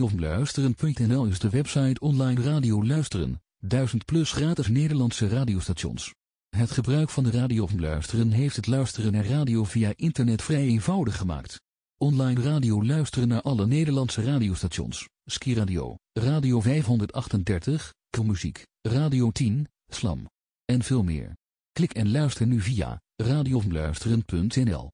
Radioomluisteren.nl is de website online radio luisteren, 1000 plus gratis Nederlandse radiostations. Het gebruik van de radio luisteren heeft het luisteren naar radio via internet vrij eenvoudig gemaakt. Online radio luisteren naar alle Nederlandse radiostations, Ski Radio, Radio 538, K-muziek, Radio 10, Slam en veel meer. Klik en luister nu via radioomluisteren.nl